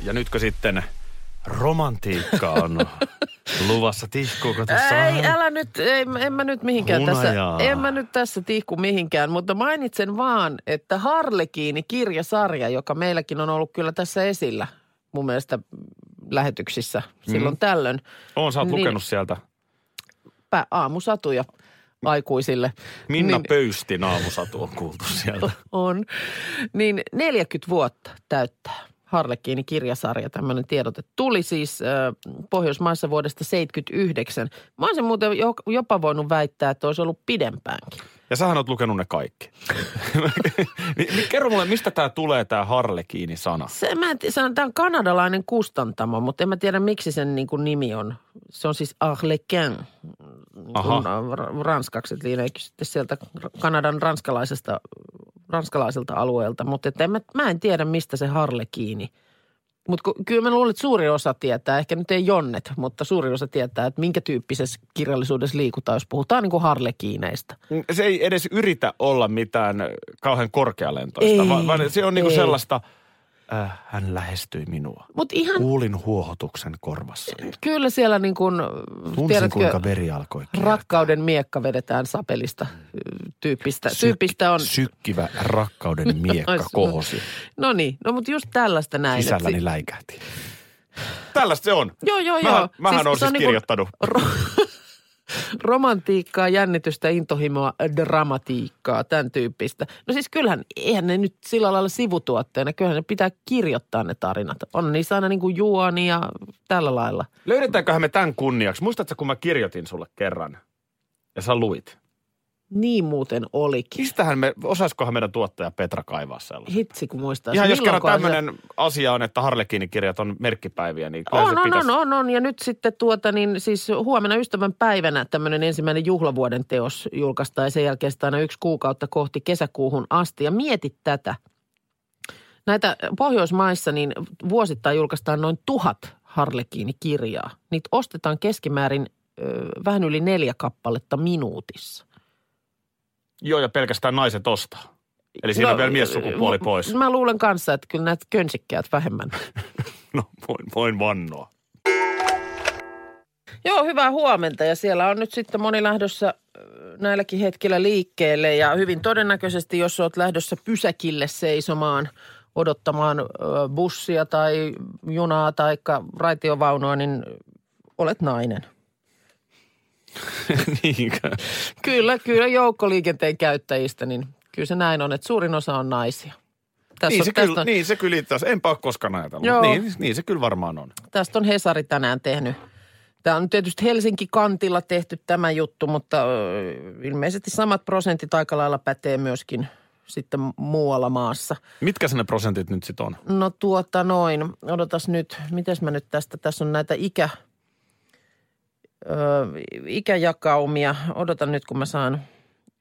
Ja nytkö sitten romantiikka on luvassa? Tihkuuko tässä? Ei, älä nyt, ei, en mä nyt mihinkään Hunajaa. tässä, en mä nyt tässä tihku mihinkään, mutta mainitsen vaan, että Harlekiini kirjasarja, joka meilläkin on ollut kyllä tässä esillä mun mielestä lähetyksissä silloin Mm. tällöin. Oon, sä oot Niin. lukenut sieltä. Pä, aamusatuja aikuisille. Minna Niin- Pöystin aamusatu on kuultu sieltä. on, niin 40 vuotta täyttää Harlekiini kirjasarja, tämmöinen tiedote. Tuli siis äh, Pohjoismaissa vuodesta 79. Mä olisin muuten jo, jopa voinut väittää, että olisi ollut pidempäänkin. Ja sähän oot lukenut ne kaikki. niin, niin kerro mulle, mistä tämä tulee, tämä Harlekiini-sana? Se, mä en se on, tämä on kanadalainen kustantamo, mutta en mä tiedä miksi sen niin kuin nimi on. Se on siis Arlequin, ra- ranskaksi, että sitten sieltä Kanadan ranskalaisesta, ranskalaiselta alueelta. Mutta että en mä, mä en tiedä, mistä se Harlekiini. Mutta kyllä mä luulen, että suuri osa tietää, ehkä nyt ei jonnet, mutta suuri osa tietää, että minkä tyyppisessä kirjallisuudessa liikutaan, jos puhutaan niin kuin harlekiineista. Se ei edes yritä olla mitään kauhean korkealentoista, Ei, vaan, se on niinku ei. sellaista, äh, hän lähestyi minua. Mutta ihan Kuulin huohotuksen korvassani. kyllä siellä niin kuin, Tunsin, kuinka veri alkoi kiertää. rakkauden miekka vedetään sapelista tyyppistä, tyyppistä on. Sykkivä rakkauden miekka Ois- kohosi. No niin, no mutta just tällaista näin. Sisälläni si- läikähti. Tällaista se on. Joo, joo, Mähän, joo. mähän siis on siis niinku kirjoittanut. ro- romantiikkaa, jännitystä, intohimoa, dramatiikkaa, tämän tyyppistä. No siis kyllähän, eihän ne nyt sillä lailla sivutuotteena, kyllähän ne pitää kirjoittaa ne tarinat. On niissä aina niin kuin juoni ja tällä lailla. Löydetäänköhän me tämän kunniaksi? Muistatko, kun mä kirjoitin sulle kerran ja sä luit? Niin muuten olikin. Mistähän me, osaisikohan meidän tuottaja Petra kaivaa sellaisen? Hitsi, kun muistaa. Ihan jos kerran Milloinkohan se- tämmöinen asia on, että Harlekiinikirjat on merkkipäiviä, niin kyllä On, se on, pitäisi... on, on, on. Ja nyt sitten tuota, niin siis huomenna ystävän päivänä tämmöinen ensimmäinen juhlavuoden teos julkaistaan ja sen jälkeen sitä aina yksi kuukautta kohti kesäkuuhun asti. Ja mieti tätä. Näitä Pohjoismaissa niin vuosittain julkaistaan noin tuhat Harlekiini-kirjaa. Niitä ostetaan keskimäärin ö, vähän yli neljä kappaletta minuutissa. Joo, ja pelkästään naiset ostaa. Eli siinä on vielä miessukupuoli pois. Mä luulen kanssa, että kyllä näitä könsikkäät vähemmän. No, voin, voin vannoa. Joo, hyvää huomenta ja siellä on nyt sitten moni lähdössä näilläkin hetkillä liikkeelle ja hyvin todennäköisesti, jos olet lähdössä pysäkille seisomaan odottamaan ö, bussia tai junaa tai raitiovaunua, niin olet nainen. Niinkö? Kyllä, kyllä joukkoliikenteen käyttäjistä, niin kyllä se näin on, että suurin osa on naisia. Tässä Niin on, se, tästä, kyllä, on, niin se kyllä itse asiassa, enpä ole koskaan ajatellut. Joo. Niin, niin se kyllä varmaan on. tästä on Hesari tänään tehnyt. Tämä on tietysti Helsinki-kantilla tehty tämä juttu, mutta ilmeisesti samat prosentit aika lailla pätee myöskin sitten muualla maassa. Mitkä se ne prosentit nyt sitten on? No tuota noin, odotas nyt, miten mä nyt tästä, tässä on näitä ikä, ikäjakaumia. Odotan nyt, kun mä saan,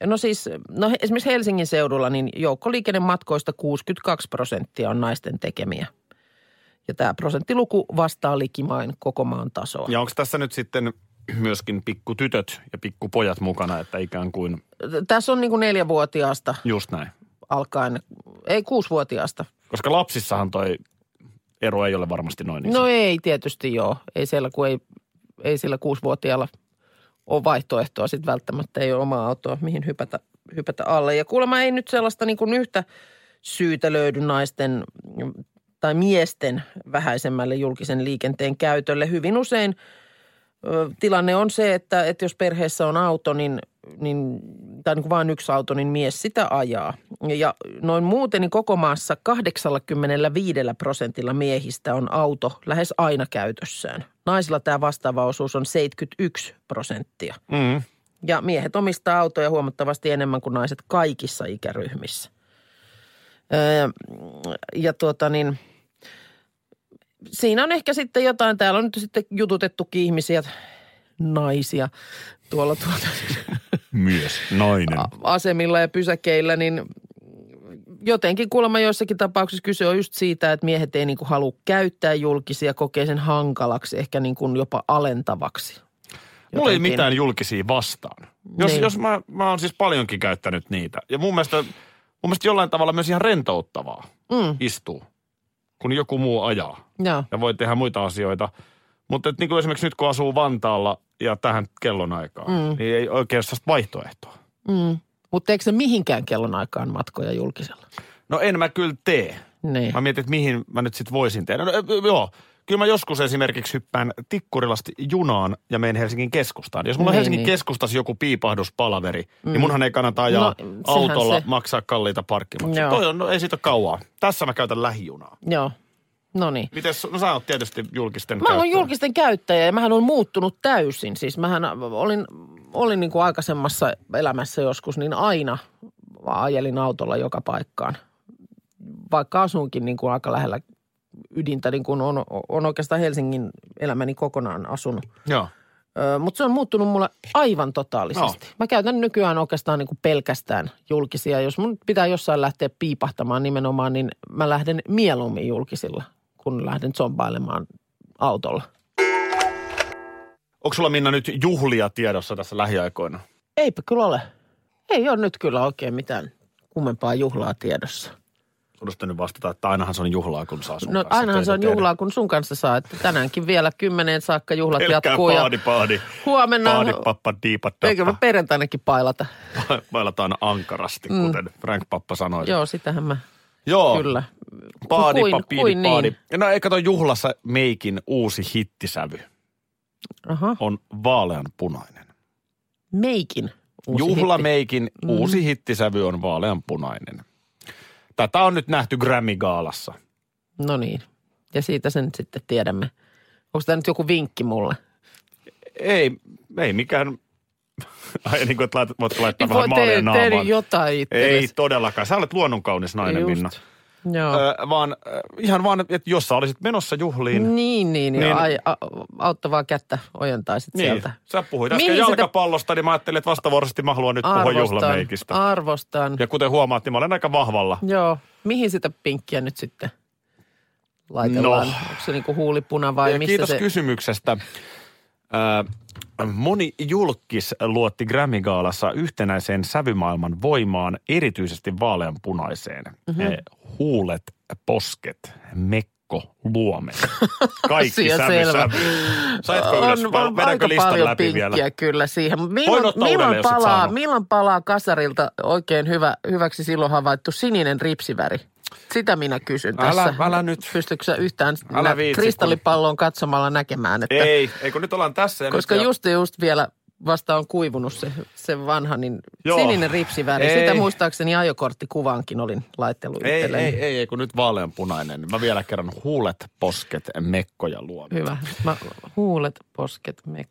no siis, no esimerkiksi Helsingin seudulla, niin joukkoliikennematkoista 62 prosenttia on naisten tekemiä. Ja tämä prosenttiluku vastaa likimain koko maan tasoa. Ja onko tässä nyt sitten myöskin pikkutytöt ja pikkupojat mukana, että ikään kuin Tässä on niin kuin neljävuotiaasta just näin? alkaen, ei kuusivuotiaasta. Koska lapsissahan toi ero ei ole varmasti noin iso. No ei tietysti joo. Ei siellä, kun ei, ei sillä kuusivuotiaalla ole vaihtoehtoa sitten välttämättä. Ei ole omaa autoa, mihin hypätä, hypätä alle. Ja kuulemma ei nyt sellaista niin kuin yhtä syytä löydy naisten tai miesten vähäisemmälle julkisen liikenteen käytölle. Hyvin usein tilanne on se, että, että jos perheessä on auto, niin, niin tai niin kuin vain yksi auto, niin mies sitä ajaa. Ja noin muuten niin koko maassa 85 prosentilla miehistä on auto lähes aina käytössään. Naisilla tämä vastaava osuus on 71 prosenttia. Mm. Ja miehet omistaa autoja huomattavasti enemmän kuin naiset kaikissa ikäryhmissä. Öö, ja tuota niin, siinä on ehkä sitten jotain, täällä on nyt sitten jututettukin ihmisiä, naisia tuolla tuota, Myös nainen. asemilla ja pysäkeillä, niin jotenkin kuulemma joissakin tapauksissa kyse on just siitä, että miehet ei niin kuin halua käyttää julkisia, kokee sen hankalaksi, ehkä niin kuin jopa alentavaksi. Mulla ei Jotenkin. mitään julkisia vastaan. Jos, Niin. jos mä, mä oon siis paljonkin käyttänyt niitä. Ja mun mielestä, mun mielestä jollain tavalla myös ihan rentouttavaa Mm, istuu, kun joku muu ajaa. Joo. Ja voi tehdä muita asioita. Mutta et niin kuin esimerkiksi nyt kun asuu Vantaalla ja tähän kellonaikaan, Mm. niin ei oikein ole sellaista vaihtoehtoa. Mm. Mutta eikö se mihinkään kellonaikaan matkoja julkisella? No en mä kyllä tee. Niin. Mä mietin, että mihin mä nyt sitten voisin tehdä. No, joo, kyllä mä joskus esimerkiksi hyppään Tikkurilasta junaan ja menen Helsingin keskustaan. Jos mulla on Niin, Helsingin niin. keskustassa joku piipahduspalveri, mm. niin munhan ei kannata ajaa No, autolla se. maksaa kalliita parkkimaksuja. Toi on, no ei siitä kauaa. Tässä mä käytän lähijunaa. Joo. No niin. Mites, no sä oot tietysti julkisten Mä olen käyttäjä. julkisten käyttäjä ja mähän on muuttunut täysin. Siis mähän olin, olin niin kuin aikaisemmassa elämässä joskus, niin aina ajelin autolla joka paikkaan. Vaikka asunkin niin kuin aika lähellä ydintä, niin kuin on, on oikeastaan Helsingin elämäni kokonaan asunut. Joo. Mutta se on muuttunut mulla aivan totaalisesti. No. Mä käytän nykyään oikeastaan niin kuin pelkästään julkisia. Jos mun pitää jossain lähteä piipahtamaan nimenomaan, niin mä lähden mieluummin julkisilla, kun lähden zombailemaan autolla. Onko sulla Minna nyt juhlia tiedossa tässä lähiaikoina? Eipä kyllä ole. Ei ole nyt kyllä oikein mitään kummempaa juhlaa tiedossa. Olisi nyt vastata, että ainahan se on juhlaa, kun saa sun No kanssa ainahan se on tehdä. juhlaa, kun sun kanssa saa. Että tänäänkin vielä kymmeneen saakka juhlat Pelkkää jatkuu ja paadi, paadi. huomenna, Paadi, pappa, diipa, eikö me perjantainakin pailata. Bailataan ankarasti, kuten Frank Pappa sanoi. Mm. Joo, sitähän mä Joo. kyllä. Paadi, Kuin- papiidi, kuin niin. paadi. No ei kato juhlassa meikin uusi hittisävy Aha, on vaaleanpunainen. meikin uusi Juhla hitti. meikin Mm. uusi hittisävy on vaaleanpunainen. Tätä on nyt nähty Grammy-gaalassa. No niin, ja siitä sen sitten tiedämme. Onko tämä nyt joku vinkki mulle? Ei, ei mikään... Ai niin kuin, että laitat, voit laittaa Niin vähän maalia naamaan. nyt jotain Ei itsellesi. todellakaan. Sä olet luonnonkaunis nainen, Just. Minna. Joo. Ö, vaan ihan vaan, että jos sä olisit menossa juhliin, niin, niin, niin. niin- Ai, a, auttavaa kättä ojentaisit niin, sieltä. sä puhuit äsken Mihin sitä- jalkapallosta, niin mä ajattelin, että vastavuoroisesti mä haluan nyt puhua juhlameikistä. arvostan. Ja kuten huomaat, niin mä olen aika vahvalla. Joo. Mihin sitä pinkkiä nyt sitten laitellaan? No. Onko se niinku huulipuna vai ja missä kiitos se? kysymyksestä. Ö, moni julkis luotti Grammy-gaalassa yhtenäiseen sävymaailman voimaan, erityisesti vaaleanpunaiseen. Mhm. Mm-hmm. Huulet, posket, mekko, luomet. Kaikki sävy, selvä. sävy. Saitko ylös? on, Vai on Vedänkö aika listan paljon läpi vielä? kyllä siihen. Milloin, milloin, palaa, milloin palaa kasarilta oikein hyvä, hyväksi silloin havaittu sininen ripsiväri? Sitä minä kysyn Älä- tässä. älä nyt. Pystytkö sä yhtään Älä viitsi, kristallipalloon katsomalla näkemään? Että, Ei, ei kun nyt ollaan tässä. Ja koska nyt just just vielä vasta on kuivunut se, se vanha, niin Joo. sininen ripsiväri. Ei. Sitä muistaakseni ajokorttikuvaankin olin laittellut Ei, ei, ei, ei, kun nyt vaaleanpunainen. Mä vielä kerran huulet, posket, mekko ja. Hyvä. Mä, huulet, posket, me.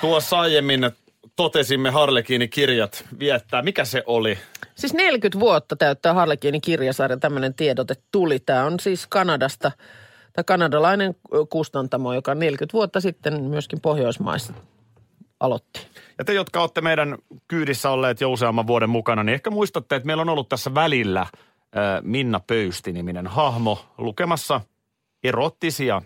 Tuossa aiemmin totesimme Harlekiini kirjat viettää. Mikä se oli? Siis 40 vuotta täyttää Harlekiinin kirjasarja, tämmöinen tiedote tuli. Tämä on siis Kanadasta, tai kanadalainen kustantamo, joka 40 vuotta sitten myöskin Pohjoismaissa aloitti. Ja te, jotka olette meidän kyydissä olleet jo useamman vuoden mukana, niin ehkä muistatte, että meillä on ollut tässä välillä äh, Minna Pöysti-niminen hahmo lukemassa erottisia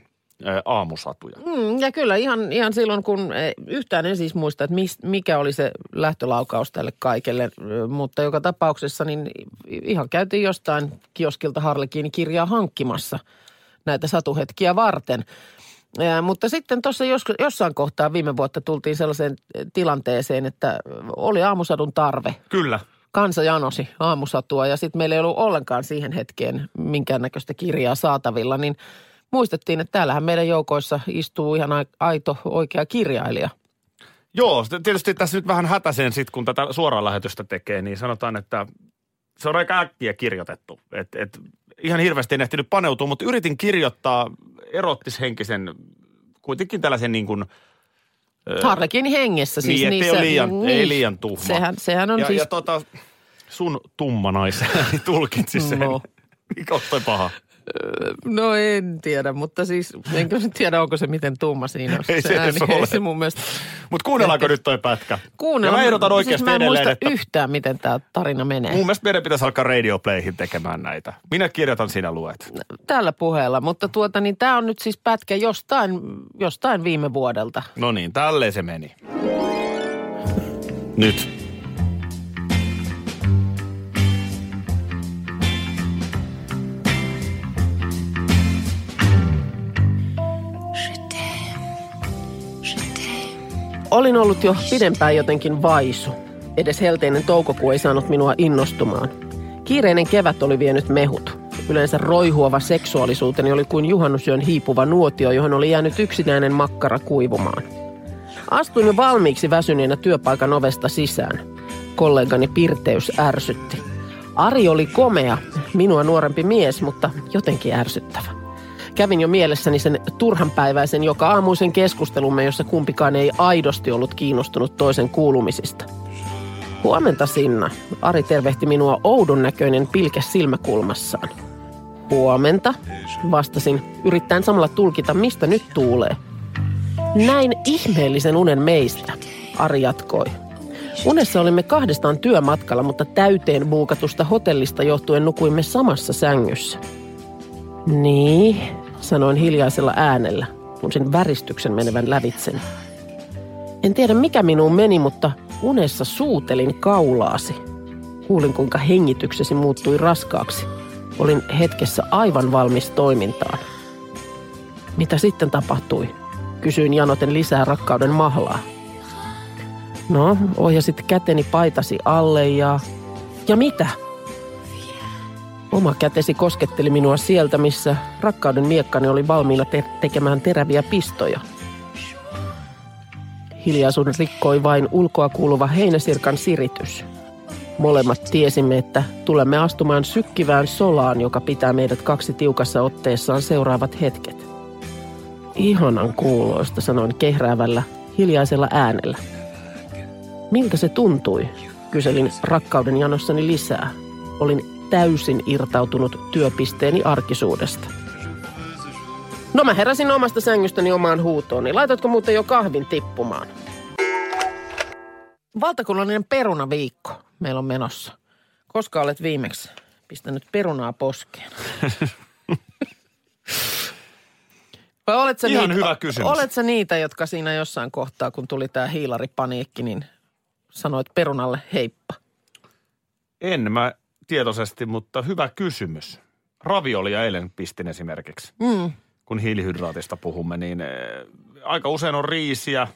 aamusatuja. Mm, ja kyllä ihan, ihan silloin, kun eh, yhtään en siis muista, että mis, mikä oli se lähtölaukaus tälle kaikelle, mutta joka tapauksessa niin ihan käytiin jostain kioskilta Harlekiinin kirjaa hankkimassa näitä satuhetkiä varten. Ja, mutta sitten tuossa jos, jossain kohtaa viime vuotta tultiin sellaiseen tilanteeseen, että oli aamusadun tarve. Kyllä. Kansa janosi aamusatua ja sitten meillä ei ollut ollenkaan siihen hetkeen minkäännäköistä kirjaa saatavilla, niin muistettiin, että täällähän meidän joukoissa istuu ihan ai- aito oikea kirjailija. Joo, tietysti tässä nyt vähän hätäisen sit, kun tätä suoraan lähetystä tekee, niin sanotaan, että se on aika äkkiä kirjoitettu. Et, et, ihan hirveästi en ehtinyt paneutua, mutta yritin kirjoittaa erottishenkisen, kuitenkin tällaisen niin kuin, Harlekiini hengessä siis. niin, ole liian, niin, ei liian tuhma. Sehän, sehän on ja, siis... ja tota, sun tumma naiseni tulkitsi sen. No. Mikä on toi paha? No en tiedä, mutta siis enkä nyt tiedä, onko se miten tumma siinä on. Ei se edes ääni. ole. Ei se mun mielestä. Mutta kuunnellaanko nyt toi pätkä? Kuunnella. Ja mä ehdotan oikeasti siis mä en edelleen, muista että yhtään, miten tämä tarina menee. mun mielestä meidän pitäisi alkaa Radio Playhin tekemään näitä. Minä kirjoitan, sinä luet. Tällä puheella, mutta tuota niin tämä on nyt siis pätkä jostain, jostain viime vuodelta. No niin, tälleen se meni. Nyt. Olin ollut jo pidempään jotenkin vaisu. Edes helteinen toukokuu ei saanut minua innostumaan. Kiireinen kevät oli vienyt mehut. Yleensä roihuava seksuaalisuuteni oli kuin juhannusyön hiipuva nuotio, johon oli jäänyt yksinäinen makkara kuivumaan. Astuin jo valmiiksi väsyneenä työpaikan ovesta sisään. Kollegani pirteys ärsytti. Ari oli komea, minua nuorempi mies, mutta jotenkin ärsyttävä. Kävin jo mielessäni sen turhanpäiväisen joka aamuisen keskustelumme, jossa kumpikaan ei aidosti ollut kiinnostunut toisen kuulumisista. Huomenta Sinna. Ari tervehti minua oudon näköinen pilke silmäkulmassaan. Huomenta, vastasin, yrittäen samalla tulkita, mistä nyt tuulee. Näin ihmeellisen unen meistä, Ari jatkoi. Unessa olimme kahdestaan työmatkalla, mutta täyteen buukatusta hotellista johtuen nukuimme samassa sängyssä. Niin, sanoin hiljaisella äänellä, kun sen väristyksen menevän lävitseni. En tiedä mikä minuun meni, mutta unessa suutelin kaulaasi. Kuulin kuinka hengityksesi muuttui raskaaksi. Olin hetkessä aivan valmis toimintaan. Mitä sitten tapahtui? Kysyin janoten lisää rakkauden mahlaa. No, ohjasit käteni paitasi alle ja... Ja mitä? Oma kätesi kosketteli minua sieltä, missä rakkauden miekkani oli valmiina te- tekemään teräviä pistoja. Hiljaisuuden rikkoi vain ulkoa kuuluva heinäsirkan siritys. Molemmat tiesimme, että tulemme astumaan sykkivään solaan, joka pitää meidät kaksi tiukassa otteessaan seuraavat hetket. Ihanan kuuloista, sanoin kehräävällä, hiljaisella äänellä. Miltä se tuntui? Kyselin rakkauden janossani lisää. Olin täysin irtautunut työpisteeni arkisuudesta. No mä heräsin omasta sängystäni omaan huutooni. Laitatko muuten jo kahvin tippumaan? Valtakunnallinen perunaviikko meillä on menossa. Koska olet viimeksi pistänyt perunaa poskeen? Vai olet sä Ihan niitä, hyvä kysymys. Olet sä niitä, jotka siinä jossain kohtaa, kun tuli tämä hiilaripaniikki, niin sanoit perunalle heippa? En mä tietoisesti, mutta hyvä kysymys. Raviolia eilen pistin esimerkiksi. Mm. Kun hiilihydraatista puhumme, niin eh, aika usein on riisiä,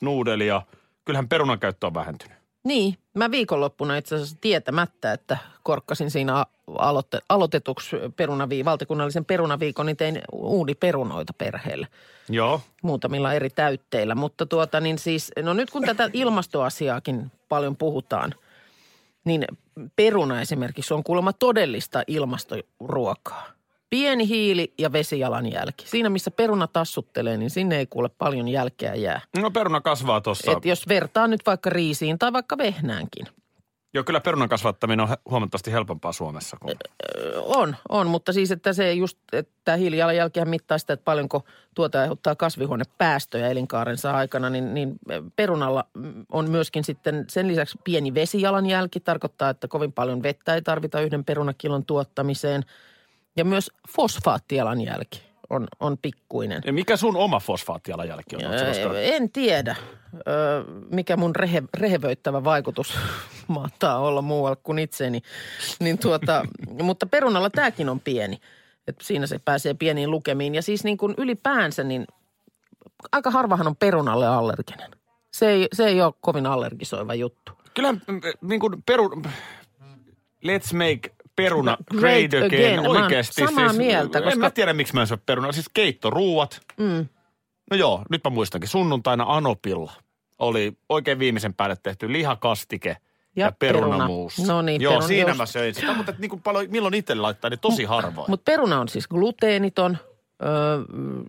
nuudelia. Kyllähän perunan käyttö on vähentynyt. Niin, mä viikonloppuna itse asiassa tietämättä, että korkkasin siinä aloitte, aloitetuksi perunavii, valtakunnallisen perunaviikon, niin tein uuniperunoita perheelle Joo. muutamilla eri täytteillä. Mutta tuota niin siis, no nyt kun tätä ilmastoasiaakin paljon puhutaan, niin peruna esimerkiksi on kuulemma todellista ilmastoruokaa. Pieni hiili ja vesijalanjälki. Siinä missä peruna tassuttelee, niin sinne ei kuule paljon jälkeä jää. No peruna kasvaa tuossa. Et jos vertaa nyt vaikka riisiin tai vaikka vehnäänkin. Joo, kyllä perunan kasvattaminen on huomattavasti helpompaa Suomessa. Kuin... On, on, mutta siis, että se just, että hiilijalanjälkihän mittaa sitä, että paljonko tuota aiheuttaa kasvihuonepäästöjä elinkaarensa aikana, niin, niin perunalla on myöskin sitten sen lisäksi pieni vesijalanjälki, tarkoittaa, että kovin paljon vettä ei tarvita yhden perunakilon tuottamiseen. Ja myös fosfaattijalanjälki on, on pikkuinen. Ja mikä sun oma fosfaattijalanjälki on? Öö, En tiedä, öö, mikä mun rehe, rehevöittävä vaikutus mahtaa olla muualla kuin itseni. Niin tuota, mutta perunalla tämäkin on pieni. että siinä se pääsee pieniin lukemiin. Ja siis niin kuin ylipäänsä, niin aika harvahan on perunalle allerginen. Se ei, se ei ole kovin allergisoiva juttu. Kyllä mm, niin kuin peru... Let's make peruna great great again. again. Oikeasti. samaa siis, mieltä, En koska- mä tiedä, miksi mä en syö perunaa. Siis keittoruuat. Mm. No joo, nyt mä muistankin. Sunnuntaina Anopilla oli oikein viimeisen päälle tehty lihakastike ja, Ja perunamuus. peruna. No niin, Joo, peruna- siinä just. mä söin sitä, mutta niin kuin paljon, milloin itse laittaa, niin tosi harvoin. Mutta peruna on siis gluteeniton. Öö,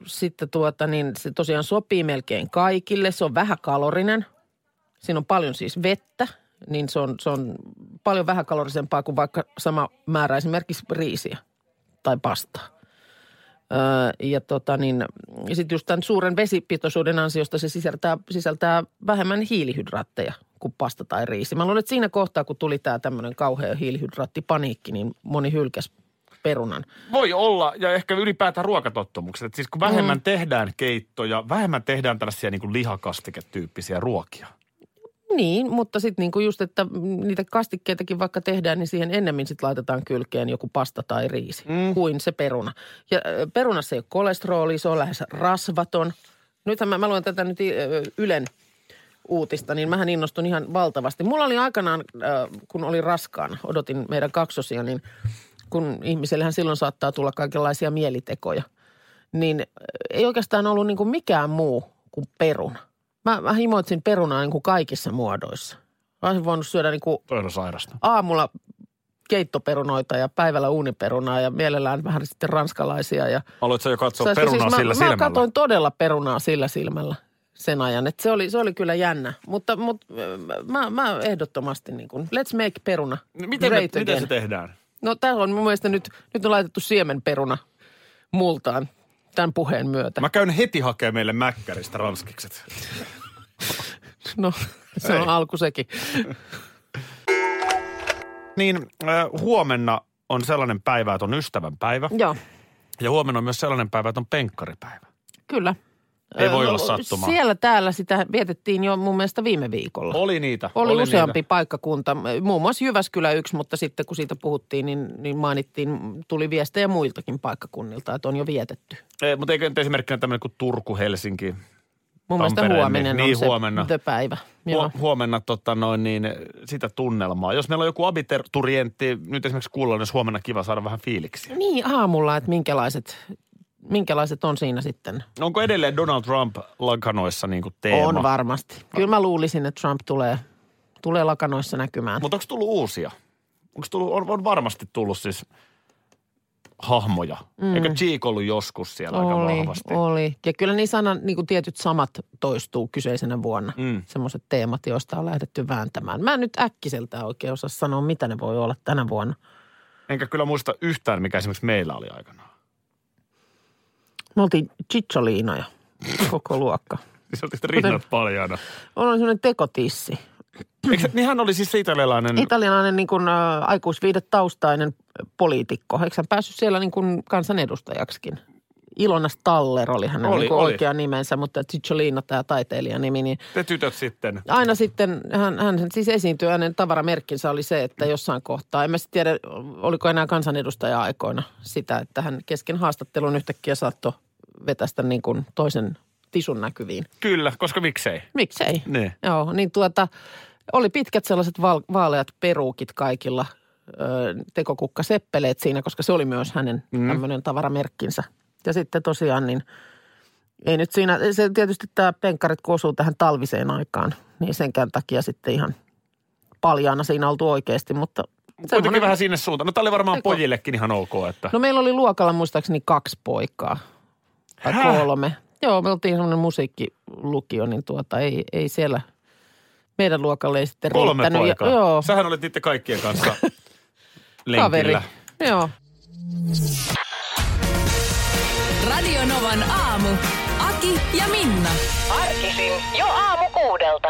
sitten tuota, niin se tosiaan sopii melkein kaikille. Se on vähäkalorinen. Siinä on paljon siis vettä, niin se on, se on paljon vähäkalorisempaa kuin vaikka sama määrä esimerkiksi riisiä. tai pastaa. Öö, ja tota niin, sitten just tämän suuren vesipitoisuuden ansiosta se sisältää, sisältää vähemmän hiilihydraatteja kuin pasta tai riisi. Mä luulen, että siinä kohtaa, kun tuli tämä tämmöinen kauhea hiilihydraattipaniikki, niin moni hylkäs perunan. Voi olla, ja ehkä ylipäätään ruokatottumukset. Et siis kun vähemmän mm. tehdään keittoja, vähemmän tehdään tällaisia niin kuin lihakastiketyyppisiä ruokia. Niin, mutta sitten niinku just, että niitä kastikkeitakin vaikka tehdään, niin siihen ennemmin sitten laitetaan kylkeen joku pasta tai riisi mm. kuin se peruna. Ja perunassa ei ole kolesteroli, se on lähes rasvaton. Nythän mä, mä luen tätä nyt Ylen uutista, niin mähän innostun ihan valtavasti. Mulla oli aikanaan, kun oli raskaana, odotin meidän kaksosia, niin kun ihmisellähän silloin saattaa tulla kaikenlaisia mielitekoja, niin ei oikeastaan ollut niinku mikään muu kuin peruna. Mä, mä himoitsin perunaa niin kuin kaikissa muodoissa. Mä olisin voinut syödä niin kuin aamulla keittoperunoita ja päivällä uuniperunaa ja mielellään vähän sitten ranskalaisia. Ja Aloit sä jo katsoa Saisiko perunaa siis sillä mä, silmällä? Mä katsoin todella perunaa sillä silmällä sen ajan. Että se, oli, se oli kyllä jännä. Mutta, mutta mä, mä ehdottomasti niin kuin, let's make peruna No Miten, me, miten se tehdään? No täällä on mun mielestä nyt, nyt on laitettu siemenperuna multaan tämän puheen myötä. Mä käyn heti hakemaan meille Mäkkäristä ranskikset. No se Ei. on alku sekin. Niin äh, huomenna on sellainen päivä, että on ystävän päivä. Joo. Ja huomenna on myös sellainen päivä, että on penkkaripäivä. Kyllä. Ei voi olla sattumaa. Siellä täällä sitä vietettiin jo mun mielestä viime viikolla. Oli niitä. Oli, oli useampi Niitä. paikkakunta, muun muassa Jyväskylä yksi, mutta sitten kun siitä puhuttiin, niin, niin mainittiin, tuli viestejä muiltakin paikkakunnilta, että on jo vietetty. Ei, mutta eikö nyt esimerkkinä tämmöinen kuin Turku, Helsinki, Mun mielestä Tampereen, huominen niin- niin on se huomenna. the päivä. Joo. Hu- huomenna tota noin, niin, sitä tunnelmaa. Jos meillä on joku abiturientti, nyt esimerkiksi kuulla, niin huomenna kiva saada vähän fiiliksiä. Niin aamulla, että minkälaiset, minkälaiset on siinä sitten. Onko edelleen Donald Trump lakanoissa niin kuin teema? On varmasti. Kyllä mä luulisin, että Trump tulee, tulee lakanoissa näkymään. Mutta onko tullut uusia? Onko tullut, on, on varmasti tullut siis hahmoja. Mm. Eikö Cheek ollut joskus siellä aika oli, vahvasti? oli. Ja kyllä niissä aina niin kuin tietyt samat toistuu kyseisenä vuonna. Mm. Semmoiset teemat, joista on lähdetty vääntämään. Mä en nyt äkkiseltä oikein osaa sanoa, mitä ne voi olla tänä vuonna. Enkä kyllä muista yhtään, mikä esimerkiksi meillä oli aikanaan. Me oltiin chicholiinoja, koko luokka. Siis oltiin rinnat paljaana. On semmoinen tekotissi. Eikö, niin hän oli siis italialainen. Italialainen niin kuin, ä, aikuisviidetaustainen poliitikko. Eikö hän päässyt siellä niin kuin kansanedustajaksikin? Ilona Staller oli hänen Oli, niin oli. oikea nimensä, mutta Cicciolina tämä taiteilijan nimi, niin Te tytöt sitten. aina sitten, hän, hän siis esiintyi, hänen tavaramerkkinsä oli se, että jossain kohtaa, en mä sitten tiedä, oliko enää kansanedustaja-aikoina sitä, että hän kesken haastattelun yhtäkkiä saattoi vetästä niin kuin toisen tisun näkyviin. Kyllä, koska miksei. Miksei? Ne. Joo, niin tuota, oli pitkät sellaiset val- vaaleat peruukit kaikilla ö, tekokukkaseppeleet siinä, koska se oli myös hänen mm. tämmöinen tavaramerkkinsä. Ja sitten tosiaan niin, ei nyt siinä, se tietysti tämä penkkarit kun osuu tähän talviseen aikaan, niin senkään takia sitten ihan paljaana siinä oltu oikeasti, mutta Kuitenkin semmoinen- vähän sinne suuntaan. No tämä oli varmaan Teko- pojillekin ihan ok, että... No meillä oli luokalla muistaakseni kaksi poikaa. Tai Häh? kolme. Joo, me oltiin semmoinen musiikkilukio, niin tuota ei, ei siellä meidän luokalle ei sitten Kolme riittänyt. poikaa. Ja, joo, Sähän olit niiden kaikkien kanssa kaveri. lenkillä. Joo. Radio Novan aamu. Aki ja Minna. Arkisin jo aamu kuudelta.